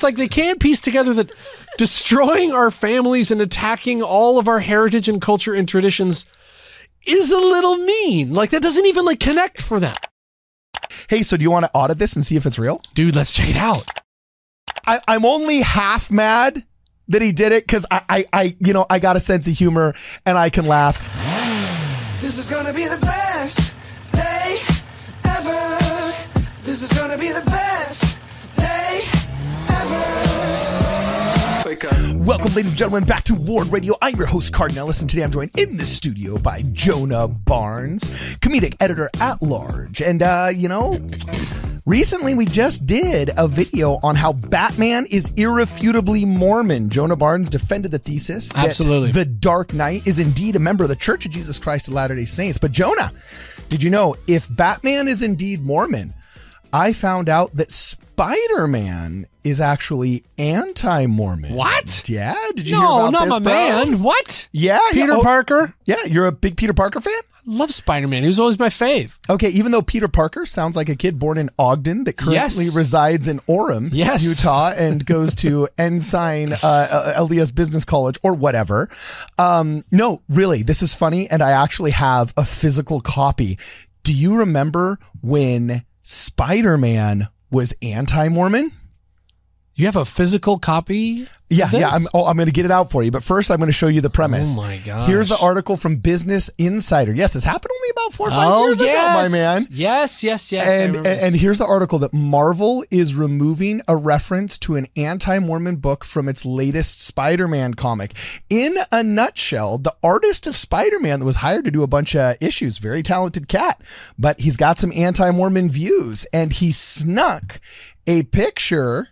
It's like they can't piece together that destroying our families and attacking all of our heritage and culture and traditions is a little mean. Like that doesn't even like connect for them. Hey, so do you want to audit this and see if it's real? Dude, let's check it out. I, I'm only half mad that he did it because I, I, I, you know, I got a sense of humor and I can laugh. This is gonna be the best day ever. This is gonna be the best Welcome, ladies and gentlemen, back to Ward Radio. I'm your host, Cardon Ellis, and today I'm joined in the studio by Jonah Barnes, comedic editor at large. And, uh, you know, recently we just did a video on how Batman is irrefutably Mormon. Jonah Barnes defended the thesis that Absolutely. the Dark Knight is indeed a member of the Church of Jesus Christ of Latter day Saints. But, Jonah, did you know if Batman is indeed Mormon, I found out that Spider Man is actually anti Mormon. What? Yeah, did you hear No, about not this, my bro? man. What? Yeah, Peter yeah, oh, Parker? Yeah, you're a big Peter Parker fan? I love Spider Man. He was always my fave. Okay, even though Peter Parker sounds like a kid born in Ogden that currently Yes. resides in Orem, Yes. Utah, and goes to Ensign uh, uh, LDS Business College or whatever. Um, no, really, this is funny, and I actually have a physical copy. Do you remember when Spider Man was anti Mormon? You have a physical copy? Yeah, yeah. I'm, oh, I'm going to get it out for you, but first I'm going to show you the premise. Oh my gosh. Here's the article from Business Insider. Yes, this happened only about four or five Oh, years yes. ago, my man. Yes, yes, yes. And, and and here's the article that Marvel is removing a reference to an anti-Mormon book from its latest Spider-Man comic. In a nutshell, the artist of Spider-Man that was hired to do a bunch of issues, very talented cat, but he's got some anti-Mormon views, and he snuck a picture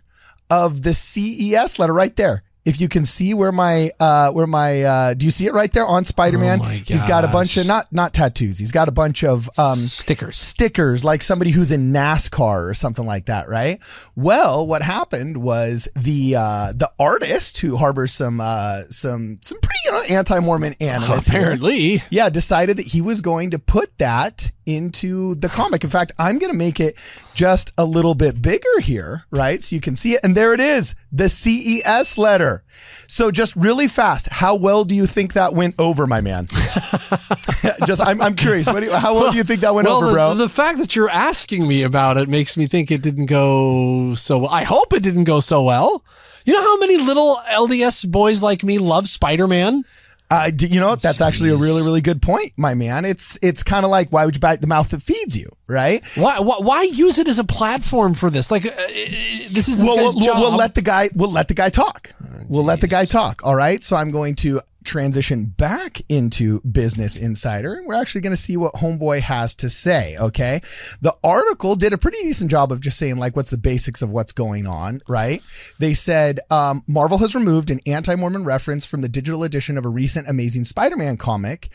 of the CES letter right there. If you can see where my uh where my uh do you see it right there on Spider-Man? Oh He's got a bunch of not not tattoos. He's got a bunch of um stickers. stickers like somebody who's in NASCAR or something like that, right? Well, what happened was the uh the artist who harbors some uh some some pretty you know anti-Mormon animus here, Apparently. yeah, decided that he was going to put that into the comic. In fact, I'm going to make it just a little bit bigger here, right? So you can see it. And there it is, the CES letter. So just really fast, how well do you think that went over, my man? just, I'm, I'm curious. What do you, how well do you think that went well, over, the, bro? the fact that you're asking me about it makes me think it didn't go so well. I hope it didn't go so well. You know how many little LDS boys like me love Spider Man? Uh, d- you know what? That's actually a really, really good point, my man. It's it's kind of like why would you bite the mouth that feeds you, right? Why, why, why use it as a platform for this? Like, uh, uh, this is this Well, we'll, we'll let the guy we'll let the guy talk. we'll let the guy talk. All right. So I'm going to transition back into Business Insider, and we're actually going to see what Homeboy has to say. Okay. The article did a pretty decent job of just saying like what's the basics of what's going on. Right. They said um, Marvel has removed an anti-Mormon reference from the digital edition of a recent Amazing Spider-Man comic.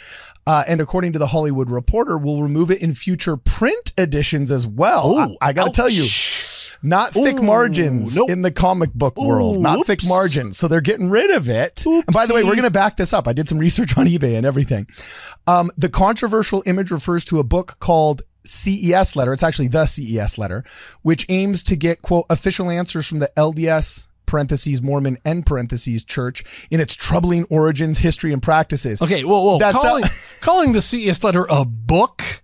Uh, and according to the Hollywood Reporter, will remove it in future print editions as well. Oh, I, I got to tell you, not thick Ooh, margins nope. in the comic book world, Ooh, not thick margins. So they're getting rid of it. And by the way, we're going to back this up. I did some research on eBay and everything. Um, the controversial image refers to a book called CES letter. It's actually the CES letter, which aims to get quote official answers from the LDS parentheses Mormon end parentheses church in its troubling origins, history, and practices. Okay, whoa, whoa. That's calling, calling the CES letter a book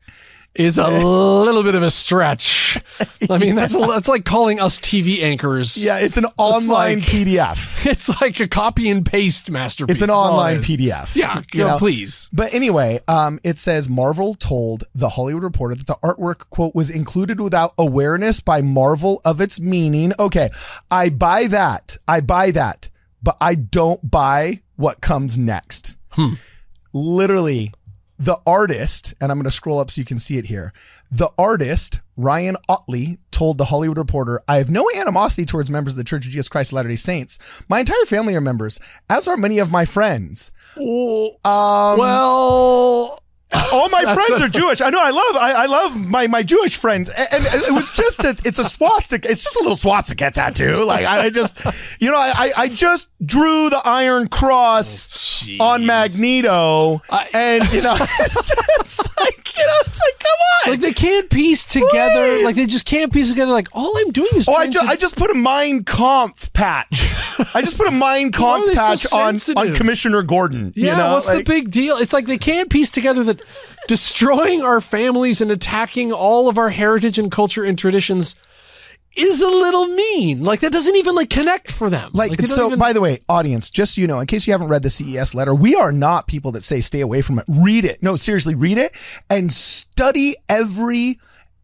is a little bit of a stretch. I mean, that's a, that's like calling us TV anchors. Yeah, it's an online like- PDF. It's like a copy and paste masterpiece. It's an all it online. PDF. Yeah, you know? please. But anyway, um, it says Marvel told the Hollywood Reporter that the artwork quote was included without awareness by Marvel of its meaning. Okay, I buy that. I buy that, but I don't buy what comes next. Literally, the artist, and I'm going to scroll up so you can see it here. The artist, Ryan Ottley, told the Hollywood Reporter, I have no animosity towards members of the Church of Jesus Christ of Latter day Saints. My entire family are members, as are many of my friends. Um, well, all my friends are Jewish. I know. I love. I, I love my my Jewish friends, and, and it was just a, it's a swastika. It's just a little swastika tattoo. Like I, I just, you know, I I just drew the Iron Cross Oh, on Magneto, I- and you know, it's just can't piece together. Please. Like they just can't piece together. Like all I'm doing is. Oh, I just, to- I just put a Mein Kampf patch. I just put a Mein Kampf they so patch on, on? Commissioner Gordon. Yeah, you know? what's Like- the big deal? It's like they can't piece together that destroying our families and attacking all of our heritage and culture and traditions is a little mean. Like that doesn't even like connect for them. Like, don't so, even- by the way, audience, just so you know, in case you haven't read the CES letter, we are not people that say stay away from it. Read it. No, seriously, read it and study every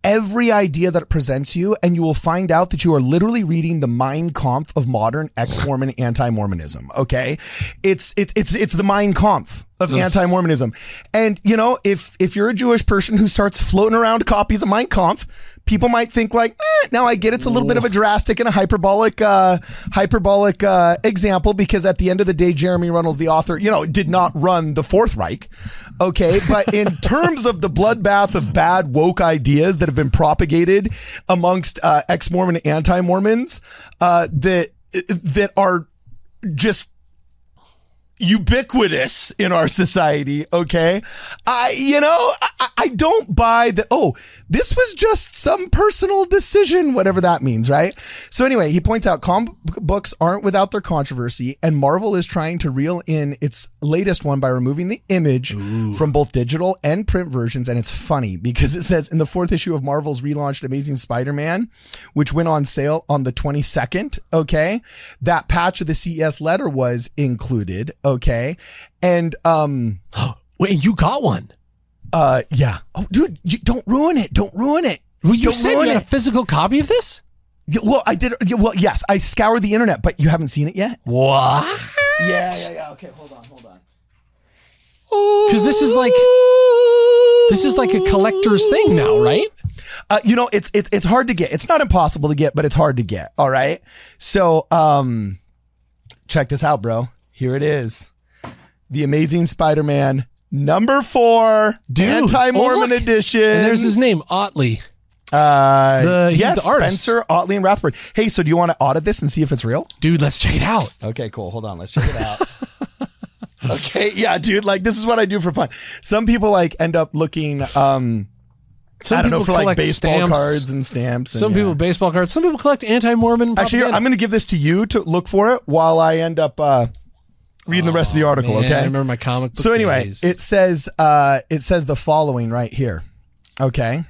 every idea that it presents you, and you will find out that you are literally reading the Mein Kampf of modern ex-Mormon anti-Mormonism. Okay, it's it's it's it's the Mein Kampf of anti-Mormonism, and you know if if you're a Jewish person who starts floating around copies of Mein Kampf. People might think like, now I get it's a little bit of a drastic and a hyperbolic, uh, hyperbolic uh, example because at the end of the day, Jeremy Runnells, the author, you know, did not run the Fourth Reich. Okay, but in terms of the bloodbath of bad woke ideas that have been propagated amongst uh, ex-Mormon anti-Mormons, uh, that that are just ubiquitous in our society okay? I you know I, I don't buy the oh this was just some personal decision whatever that means right? So anyway he points out comic books aren't without their controversy and marvel is trying to reel in its latest one by removing the image from both digital and print versions and it's funny because it says in the fourth issue of marvel's relaunched amazing spider-man which went on sale on the 22nd okay that patch of the ces letter was included okay and um wait, you got one. uh yeah oh dude you, don't ruin it don't ruin it Well, you Don't said you had a physical copy of this. Yeah, well i did yeah, well yes i scoured the internet but you haven't seen it yet What? yeah yeah yeah okay hold on hold on Because this is like this is like a collector's thing now, right? Uh, you know, it's it's it's hard to get. It's not impossible to get, but it's hard to get. All right. So, um, check this out, bro. Here it is, the Amazing Spider-Man number four, Dude, anti-Mormon oh, edition. And there's his name, Ottley. uh, the- yes, the artist. Spencer Ottley and Rathburn. Hey, so do you want to audit this and see if it's real? Dude, let's check it out. Okay, cool. Hold on. Let's check it out. okay. Yeah, dude. Like this is what I do for fun. Some people like end up looking, um, Some I don't know, for like baseball stamps. cards and stamps. and Some yeah. people baseball cards. Some people collect anti-Mormon. Actually, propaganda. I'm going to give this to you to look for it while I end up uh, reading the rest of the article. Man, I remember my comic book. So anyway, days. it says uh, it says the following right here. Okay.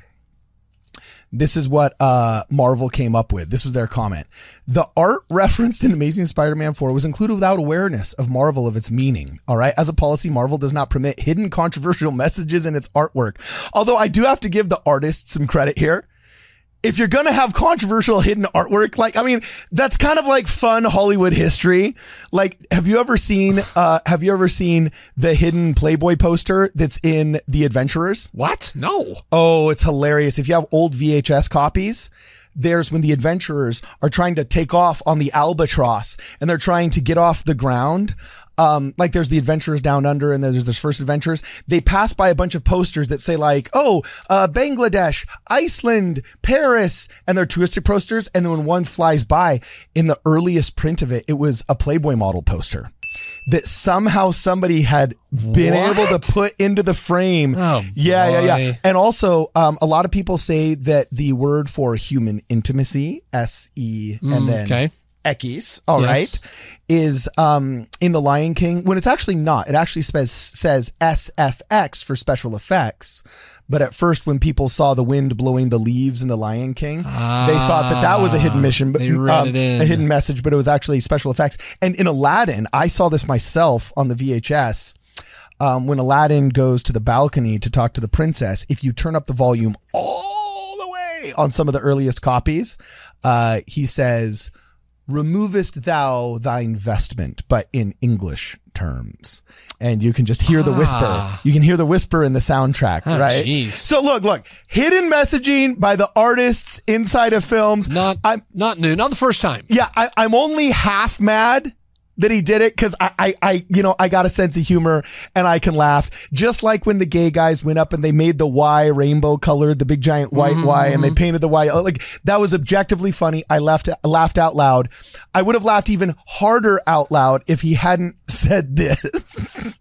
This is what uh, Marvel came up with. This was their comment. The art referenced in Amazing Spider-Man 4 was included without awareness of Marvel of its meaning. All right. As a policy, Marvel does not permit hidden controversial messages in its artwork. Although I do have to give the artist some credit here if you're gonna have controversial hidden artwork, like I mean, that's kind of like fun Hollywood history. Like, have you ever seen? Uh, have you ever seen the hidden Playboy poster that's in The Adventurers? what? No. Oh, it's hilarious. If you have old VHS copies, there's when the adventurers are trying to take off on the albatross and they're trying to get off the ground. Um, like there's the adventurers down under and there's there's first adventures. They pass by a bunch of posters that say like, oh, uh, Bangladesh, Iceland, Paris, and they're touristic posters. And then when one flies by in the earliest print of it, it was a Playboy model poster that somehow somebody had been What? able to put into the frame. Oh, yeah, yeah, yeah. And also, um, a lot of people say that the word for human intimacy, S E, and then Mm, okay. Ekis, all right, Yes. is um, in The Lion King when it's actually not. It actually says, says SFX for special effects. But at first, when people saw the wind blowing the leaves in The Lion King, they thought that that was a hidden mission, but Ah, um, a hidden message, but it was actually special effects. And in Aladdin, I saw this myself on the VHS. Um, when Aladdin goes to the balcony to talk to the princess, if you turn up the volume all the way on some of the earliest copies, uh, he says, removest thou thine vestment, but in English terms. And you can just hear the whisper. Ah. You can hear the whisper in the soundtrack, right? jeez. So look, look, hidden messaging by the artists inside of films. Not I'm not new. Not the first time. yeah, I, I'm only half mad that he did it because I, I, I, you know, I got a sense of humor and I can laugh. Just like when the gay guys went up and they made the Y rainbow colored, the big giant white Y, and they mm-hmm. painted the Y. Uh, like that was objectively funny. I laughed, laughed out loud. I would have laughed even harder out loud if he hadn't said this.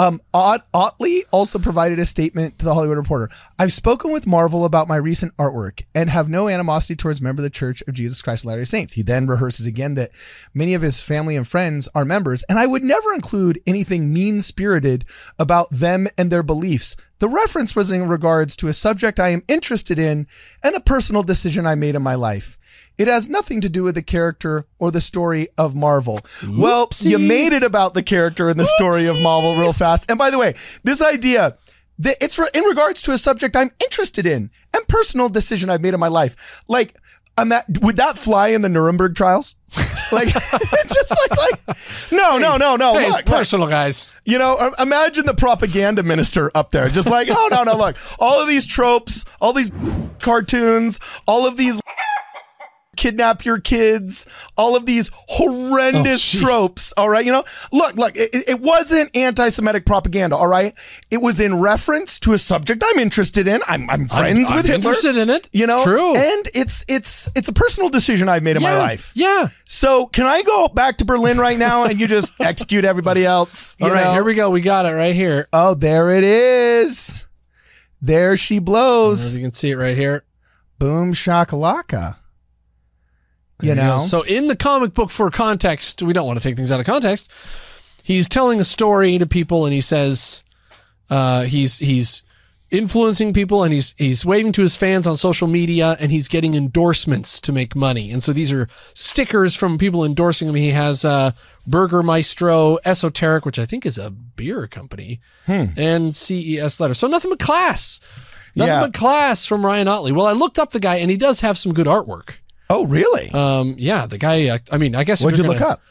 Um, Ottley also provided a statement to the Hollywood Reporter. I've spoken with Marvel about my recent artwork and have no animosity towards member of the Church of Jesus Christ of Latter-day Saints. He then rehearses again that many of his family and friends are members, and I would never include anything mean-spirited about them and their beliefs. The reference was in regards to a subject I am interested in and a personal decision I made in my life. It has nothing to do with the character or the story of Marvel. Well, you made it about the character and the story of Marvel real fast. And by the way, this idea that it's re- in regards to a subject I'm interested in and personal decision I've made in my life. Like, I'm at, would that fly in the Nuremberg trials? Like, just like, like, no, no, no, no. Hey, it's look, look. personal, guys. You know, imagine the propaganda minister up there, just like, oh no, no, look, all of these tropes, all these cartoons, all of these kidnap your kids, all of these horrendous Oh, tropes. All right, you know, look, look, it, it wasn't anti-Semitic propaganda. All right, it was in reference to a subject I'm interested in. I'm, I'm friends I'm with Hitler. interested in it. You know, It's true. and it's it's it's a personal decision I've made in my life. Yeah. So can I go back to Berlin right now and you just execute everybody else? All right, know? here we go. We got it right here. Oh, there it is. There she As blows. you can see it right here. Boom shakalaka. You know? So in the comic book, for context, we don't want to take things out of context. He's telling a story to people, and he says uh, he's he's influencing people, and he's he's waving to his fans on social media, and he's getting endorsements to make money. And so these are stickers from people endorsing him. He has uh, Burger Maestro, Esoteric, which I think is a beer company, Hmm. and CES letter. So nothing but class. Nothing Yeah. but class from Ryan Ottley. Well, I looked up the guy, and he does have some good artwork. Oh, really? Um, yeah, the guy. I, I mean, I guess. What'd you you're look up?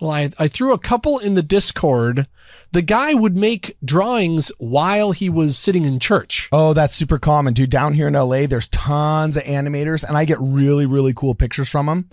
Well, I, I threw a couple in the Discord. The guy would make drawings while he was sitting in church. Oh, that's super common, dude. Down here in LA, there's tons of animators, and I get really, really cool pictures from them.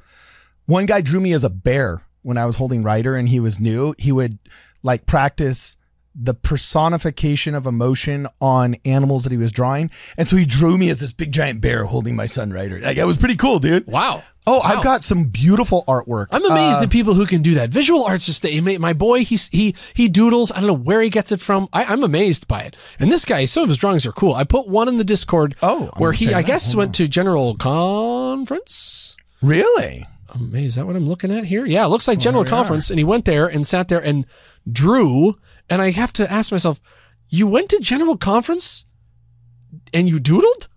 One guy drew me as a bear when I was holding Ryder, and he was new. He would like practice the personification of emotion on animals that he was drawing, and so he drew me as this big giant bear holding my son Ryder. Like it was pretty cool, dude. Wow. Oh, Wow. I've got some beautiful artwork. I'm amazed Uh, at people who can do that. Visual arts just my boy. He's he he doodles. I don't know where he gets it from. I, I'm amazed by it. And this guy, some of his drawings are cool. I put one in the Discord. Oh, where he I guess went to General Conference. really? Um, is that what I'm looking at here? Yeah, it looks like General Conference, and he went there and sat there and drew. And I have to ask myself, you went to General Conference and you doodled?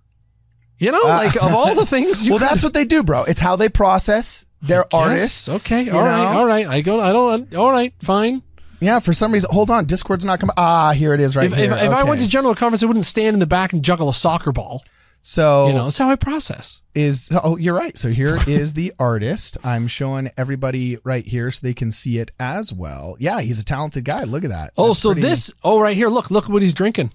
You know, like of all the things. You Uh, Well, that's what they do, bro. It's how they process their artists. Okay, all right, know? all right. I go. I don't. All right, fine. Yeah, for some reason, hold on. Discord's not coming. Ah, here it is right If, if, here. if I Okay. went to General Conference, I wouldn't stand in the back and juggle a soccer ball. So You know, that's how I process. is oh you're right. So here is the artist. I'm showing everybody right here so they can see it as well. Yeah, he's a talented guy. Look at that. Oh, That's so pretty- this. Oh, right here. Look, look what he's drinking.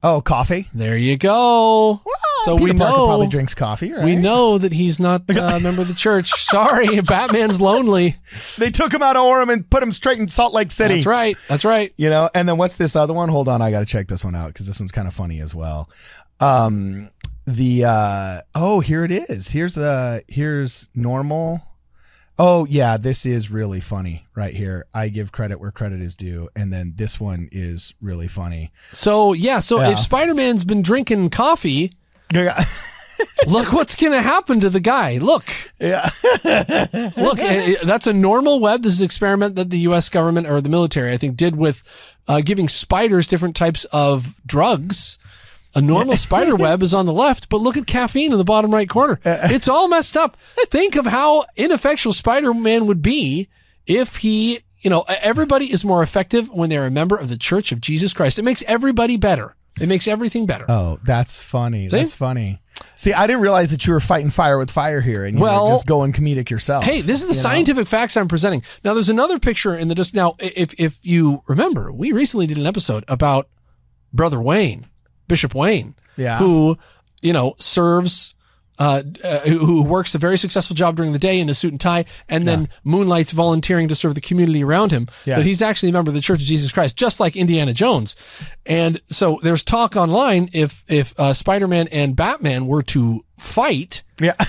Oh, coffee. There you go. so Peter we Parker know. probably drinks coffee. Right? We know that he's not uh, a member of the church. Sorry, Batman's lonely. they took him out of Orem and put him straight in Salt Lake City. That's right. That's right. You know, and then what's this other one? Hold on, I got to check this one out because this one's kind of funny as well. Um, the uh, oh, here it is. Here's the here's normal. Oh yeah, this is really funny right here. I give credit where credit is due, and then this one is really funny. So yeah. So Yeah. if Spider Man's been drinking coffee, Yeah, look what's going to happen to the guy. Look. yeah. Look, eh, eh, that's a normal web. This is an experiment that the U.S. government or the military, I think, did with uh, giving spiders different types of drugs. A normal spider web is on the left, but look at caffeine in the bottom right corner. Uh, uh. It's all messed up. Think of how ineffectual Spider-Man would be if he, you know, everybody is more effective when they're a member of the Church of Jesus Christ. It makes everybody better. It makes everything better. Oh, that's funny. That's funny. See, I didn't realize that you were fighting fire with fire here, and you Well- were just going comedic yourself. Hey, this is the you know? scientific facts I'm presenting. Now, there's another picture in the just now. If if you remember, we recently did an episode about Brother Wayne, Bishop Wayne, Yeah. who you know serves uh, uh, who who works a very successful job during the day in a suit and tie, and then moonlights volunteering to serve the community around him. Yes. But he's actually a member of the Church of Jesus Christ, just like Indiana Jones. And so there's talk online if if uh, Spider-Man and Batman were to fight, Yeah.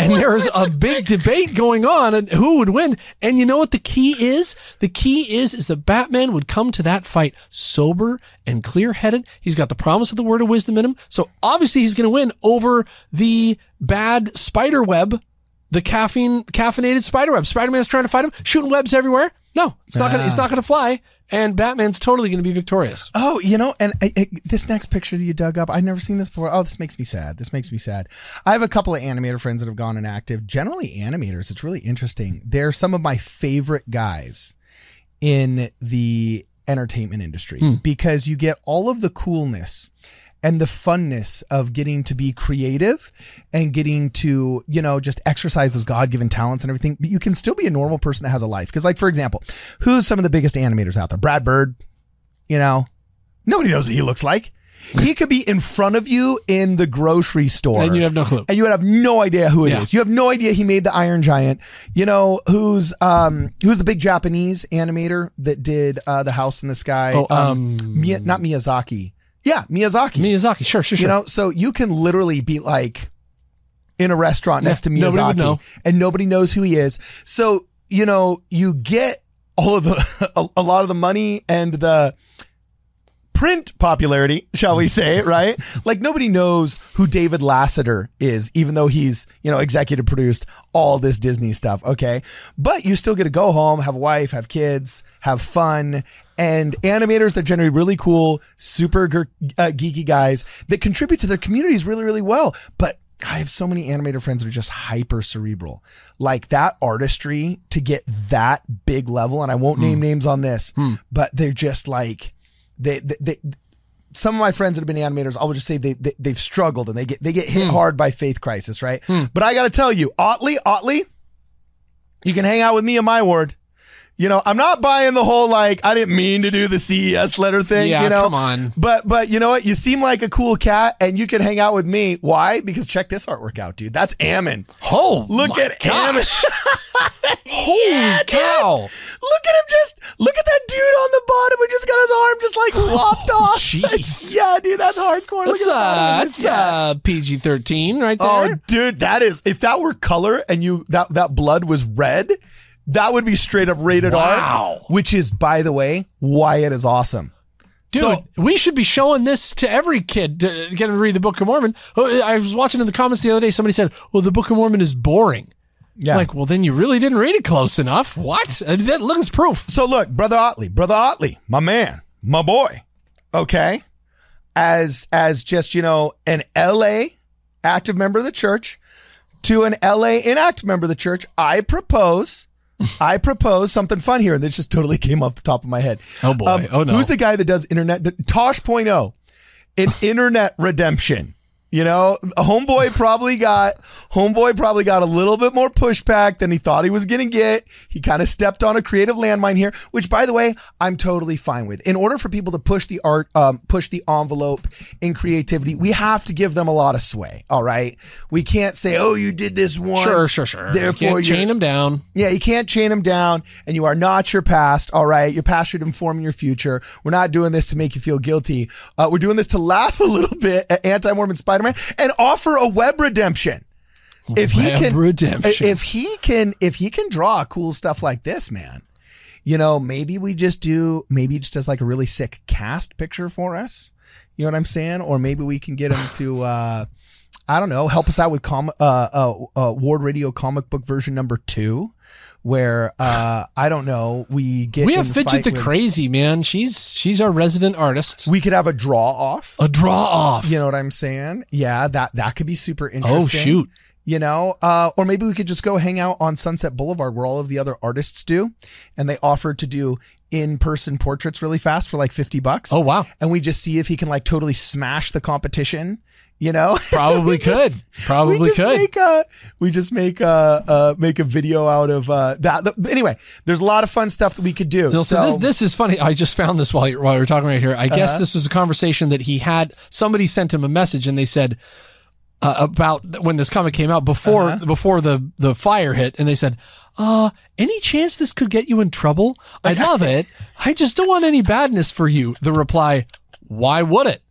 and there's a big debate going on and who would win. And you know what the key is? The key is is that Batman would come to that fight sober and clear-headed. He's got the promise of the word of wisdom in him. So obviously he's going to win over the bad spider web, the caffeine caffeinated spider web. Spider-Man's trying to fight him, shooting webs everywhere. No, it's not to it's ah. not going to fly and Batman's totally going to be victorious. Oh, you know, and I, I, this next picture that you dug up, I've never seen this before. Oh, this makes me sad. This makes me sad. I have a couple of animator friends that have gone inactive. Generally, animators. It's really interesting. They're some of my favorite guys in the entertainment industry hmm. because you get all of the coolness and the funness of getting to be creative and getting to, you know, just exercise those God given talents and everything. But you can still be a normal person that has a life. Because, like, for example, who's some of the biggest animators out there? Brad Bird, you know, nobody knows what he looks like. He could be in front of you in the grocery store. And you have no clue. And you would have no idea who it is. Yeah. You have no idea he made the Iron Giant. You know, who's um who's the big Japanese animator that did uh the house in the sky? Oh, um, Miya, not Miyazaki. Yeah, Miyazaki. Miyazaki, sure, sure, sure. You know, so you can literally be like in a restaurant next to Yeah, nobody Miyazaki know. and nobody knows who he is. So, you know, you get all of the a, a lot of the money and the print popularity, shall we say, right? like nobody knows who David Lasseter is, even though he's, you know, executive produced all this Disney stuff. Okay. But you still get to go home, have a wife, have kids, have fun. And animators that generate really cool, super ger- uh, geeky guys that contribute to their communities really, really well. But I have so many animator friends that are just hyper cerebral. Like that artistry to get that big level, and I won't name names on this, but they're just like they, they, they some of my friends that have been animators, I will just say they, they they've struggled and they get they get hit hmm. hard by faith crisis, right? Hmm. But I got to tell you, Ottley, Ottley, you can hang out with me in my ward. You know, I'm not buying the whole like I didn't mean to do the CES letter thing. Yeah, you know, come on. But but you know what? You seem like a cool cat, and you can hang out with me. Why? Because check this artwork out, dude. That's Ammon. Oh, Look at Ammon. Holy cow. Look at him just look at that dude on the bottom who just got lopped off. jeez. yeah, dude, that's hardcore. Look That's, at the uh, that's cat. uh, PG 13 right there. Oh, dude, that is if that were color and you that that blood was red, that would be straight up rated Wow. R. Which is, by the way, why it is awesome. Dude, So- we should be showing this to every kid to get them to read the Book of Mormon. Oh, I was watching in the comments the other day, somebody said, well, the Book of Mormon is boring. Yeah. Like, well, then you really didn't read it close enough. What? That- Look, it's proof. So look, brother Ottley, brother Ottley, my man, my boy. Okay, as as just you know an L.A. active member of the church to an L.A. inactive member of the church, I propose. I propose something fun here, and this just totally came off the top of my head. Oh, boy. Um, oh, no. Who's the guy that does internet? Tosh.0, an internet redemption. You know, homeboy probably got homeboy probably got a little bit more pushback than he thought he was going to get. He kind of stepped on a creative landmine here, which by the way, I'm totally fine with. In order for people to push the art um, push the envelope in creativity, we have to give them a lot of sway, all right? We can't say, "Oh, you did this once." Sure, sure, sure. Therefore, you can't chain them down. yeah, you can't chain them down, and you are not your past. All right, your past should inform your future. We're not doing this to make you feel guilty. Uh, we're doing this to laugh a little bit at anti-Mormon Spider-Man and offer a web redemption. If he can, redemption. if he can, if he can draw cool stuff like this, man, you know, maybe we just do, maybe he just does like a really sick cast picture for us. You know what I'm saying? Or maybe we can get him to, uh, I don't know, help us out with com- uh, uh, uh, Ward Radio comic book version number two, where uh, I don't know, we get We have Fidget the with- Crazy, man. She's she's our resident artist. We could have a draw off. A draw off. You know what I'm saying? Yeah, that that could be super interesting. oh, shoot. You know, uh, or maybe we could just go hang out on Sunset Boulevard where all of the other artists do, and they offer to do in-person portraits really fast for like fifty bucks. Oh, wow. And we just see if he can like totally smash the competition. You know, Probably could. just- Probably we just could. Make a, we just make a, uh, make a video out of uh, that. Anyway, there's a lot of fun stuff that we could do. No, so, so this this is funny. I just found this while you while we were talking right here. I Uh-huh. guess this was a conversation that he had. Somebody sent him a message and they said, uh, about when this comic came out before Uh-huh. before the the fire hit, and they said, "Uh, any chance this could get you in trouble? I love it. I just don't want any badness for you." The reply, "Why would it?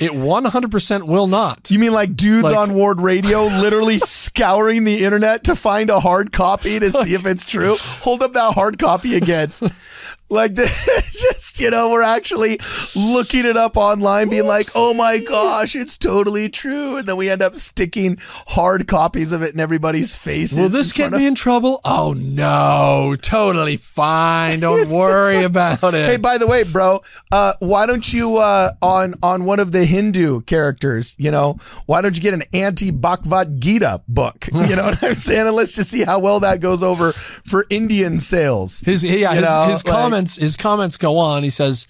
It 100% will not." You mean like dudes Like- on Ward Radio literally scouring the internet to find a hard copy to see if it's true? Hold up that hard copy again. Like just you know, we're actually looking it up online, being like, "Oh my gosh, it's totally true," and then we end up sticking hard copies of it in everybody's faces. Will this get of- me in trouble? Oh no, totally fine. Don't worry like- about it. Hey, by the way, bro, uh, why don't you uh, on on one of the Hindu characters? You know, why don't you get an anti Bhagavad Gita book? You know what I'm saying? And let's just see how well that goes over for Indian sales. His yeah, his, know, his like- comments his comments go on. He says,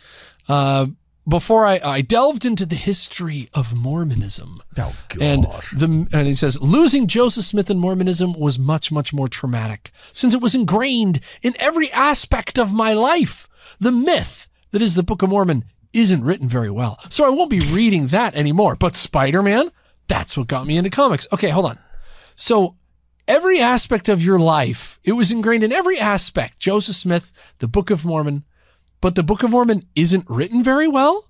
uh, "Before I, I delved into the history of Mormonism, Oh, and the and he says losing Joseph Smith and Mormonism was much much more traumatic since it was ingrained in every aspect of my life. The myth that is the Book of Mormon isn't written very well, so I won't be reading that anymore. But Spider Man, that's what got me into comics. Okay, hold on. So every aspect of your life, it was ingrained in every aspect. Joseph Smith, the Book of Mormon, but the Book of Mormon isn't written very well.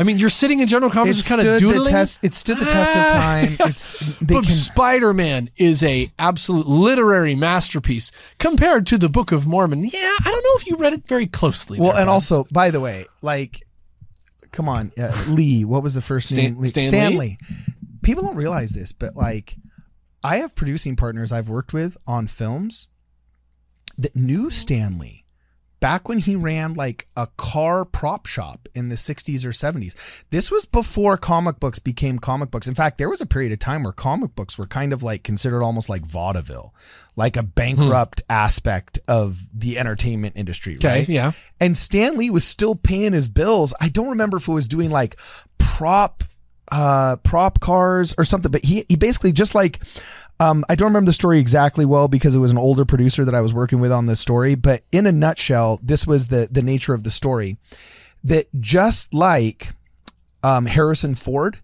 I mean, you're sitting in general conference, kind of stood the test. It stood the test of time. It's they but can. Spider Man is a absolute literary masterpiece compared to the Book of Mormon. Yeah, I don't know if you read it very closely. Well, there, and also, by the way, like, come on, uh, Lee. What was the first Stan- name? Lee- Stan Lee? Stan Lee. People don't realize this, but like, I have producing partners I've worked with on films that knew mm-hmm. Stan Lee back when he ran like a car prop shop in the 60s or 70s. This was before comic books became comic books. In fact, there was a period of time where comic books were kind of like considered almost like vaudeville, like a bankrupt hmm. aspect of the entertainment industry, Okay, right? yeah. And Stan Lee was still paying his bills. I don't remember if it was doing like prop uh prop cars or something, but he he basically just like um, I don't remember the story exactly well because it was an older producer that I was working with on this story. But in a nutshell, this was the the nature of the story. That just like um, Harrison Ford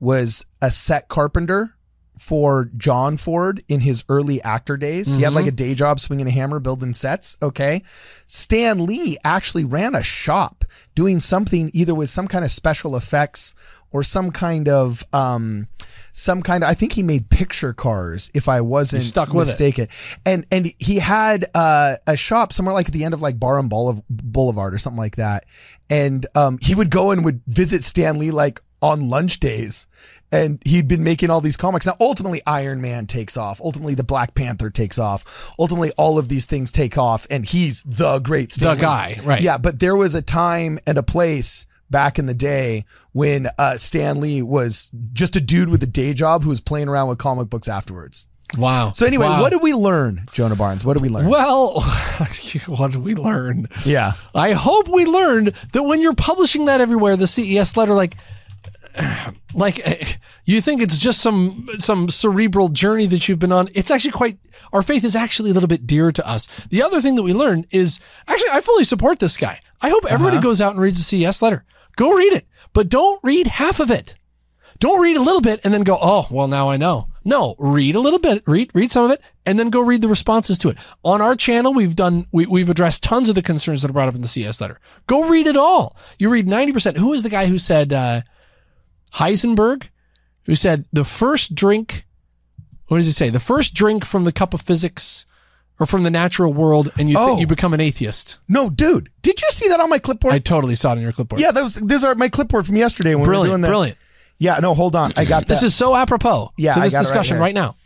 was a set carpenter for John Ford in his early actor days. He had like a day job swinging a hammer, building sets. Okay. Stan Lee actually ran a shop doing something either with some kind of special effects or some kind of, um, some kind of, I think he made picture cars if I wasn't stuck with it. mistaken. And, and he had, uh, a shop somewhere like at the end of like Barham Boulevard or something like that. And, um, he would go and would visit Stan Lee like on lunch days and he'd been making all these comics. Now, ultimately, Iron Man takes off. Ultimately, the Black Panther takes off. Ultimately, all of these things take off, and he's the great Stan The guy, right. Yeah, but there was a time and a place back in the day when uh, Stan Lee was just a dude with a day job who was playing around with comic books afterwards. Wow. So anyway, Wow. what did we learn, Jonah Barnes? What did we learn? Well, what did we learn? yeah. I hope we learned that when you're publishing that everywhere, the CES letter, like, like eh, you think it's just some some cerebral journey that you've been on. It's actually quite. Our faith is actually a little bit dear to us. The other thing that we learned is actually I fully support this guy. I hope everybody goes out and reads the CES letter. Go read it, but don't read half of it. Don't read a little bit and then go, oh, well, now I know. No, read a little bit, read, read some of it, and then go read the responses to it. On our channel, we've done, we, we've addressed tons of the concerns that are brought up in the CES letter. Go read it all. You read 90%. Who is the guy who said, uh, Heisenberg, who said the first drink, what does he say? The first drink from the cup of physics or from the natural world and you Oh. think you oh. become an atheist. No, dude, did you see that on my clipboard? I totally saw it on your clipboard. yeah, that was those are my clipboard from yesterday when we were doing that. brilliant. Yeah, no, hold on, I got that. This is so apropos Yeah, to this it right discussion right now.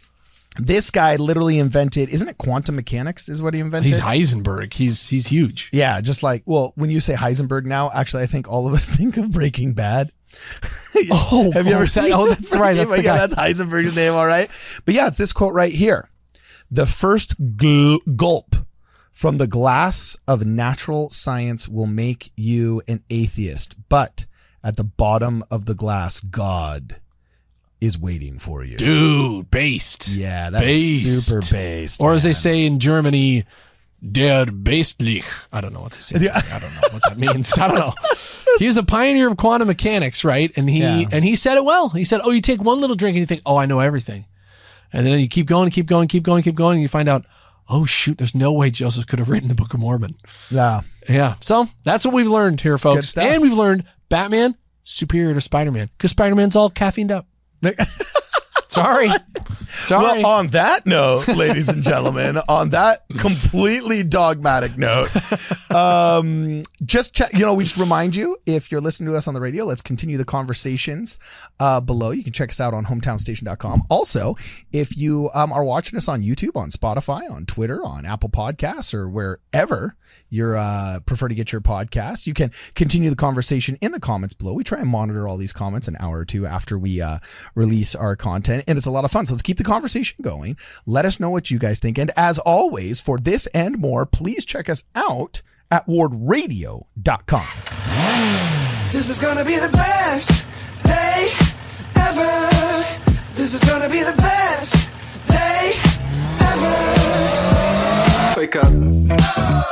this guy literally invented. Isn't it quantum mechanics? Is what he invented. He's Heisenberg. He's he's huge. Yeah, just like well, when you say Heisenberg now, actually, I think all of us think of Breaking Bad. Oh, Have you oh, ever that- seen? Oh, that's right. That's the guy. that's Heisenberg's name. All right, but yeah, it's this quote right here: "The first gl- gulp from the glass of natural science will make you an atheist, but at the bottom of the glass, God is waiting for you." Dude, based. Yeah, that's Based. super based. Or as they say in Germany, der Bestlich. I don't know what they say. Yeah. I don't know what that means. I don't know. He was a pioneer of quantum mechanics, right? And he Yeah. and he said it well. He said, "Oh, you take one little drink and you think, oh, I know everything," and then you keep going, keep going, keep going, keep going, and you find out, oh shoot, there's no way Joseph could have written the Book of Mormon. Yeah. Yeah. So that's what we've learned here, folks. And we've learned Batman superior to Spider Man because Spider Man's all caffeined up. Sorry. Sorry. Well, on that note, ladies and gentlemen, on that completely dogmatic note, um, just check, you know, we just remind you if you're listening to us on the radio, let's continue the conversations uh, below. You can check us out on hometownstation.com. Also, if you um, are watching us on YouTube, on Spotify, on Twitter, on Apple Podcasts, or wherever you uh, prefer to get your podcast, you can continue the conversation in the comments below. We try and monitor all these comments an hour or two after we uh, release our content, and it's a lot of fun. So let's keep the conversation going. Let us know what you guys think. And as always, for this and more, please check us out at wardradio.com. This is gonna be the best day ever. This is gonna be the best day ever. Wake up,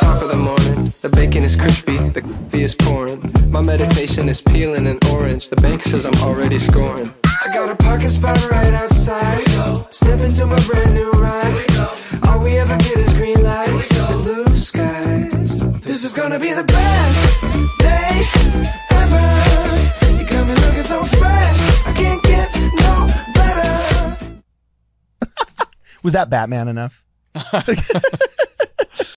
top of the morning. The bacon is crispy, the coffee is pouring. My meditation is peeling an orange. The bank says I'm already scoring. I got a parking spot right outside. Step into my brand new ride. All we ever get is green lights and blue skies. This is gonna be the best day ever. You got me looking so fresh. I can't get no better. Was that Batman enough?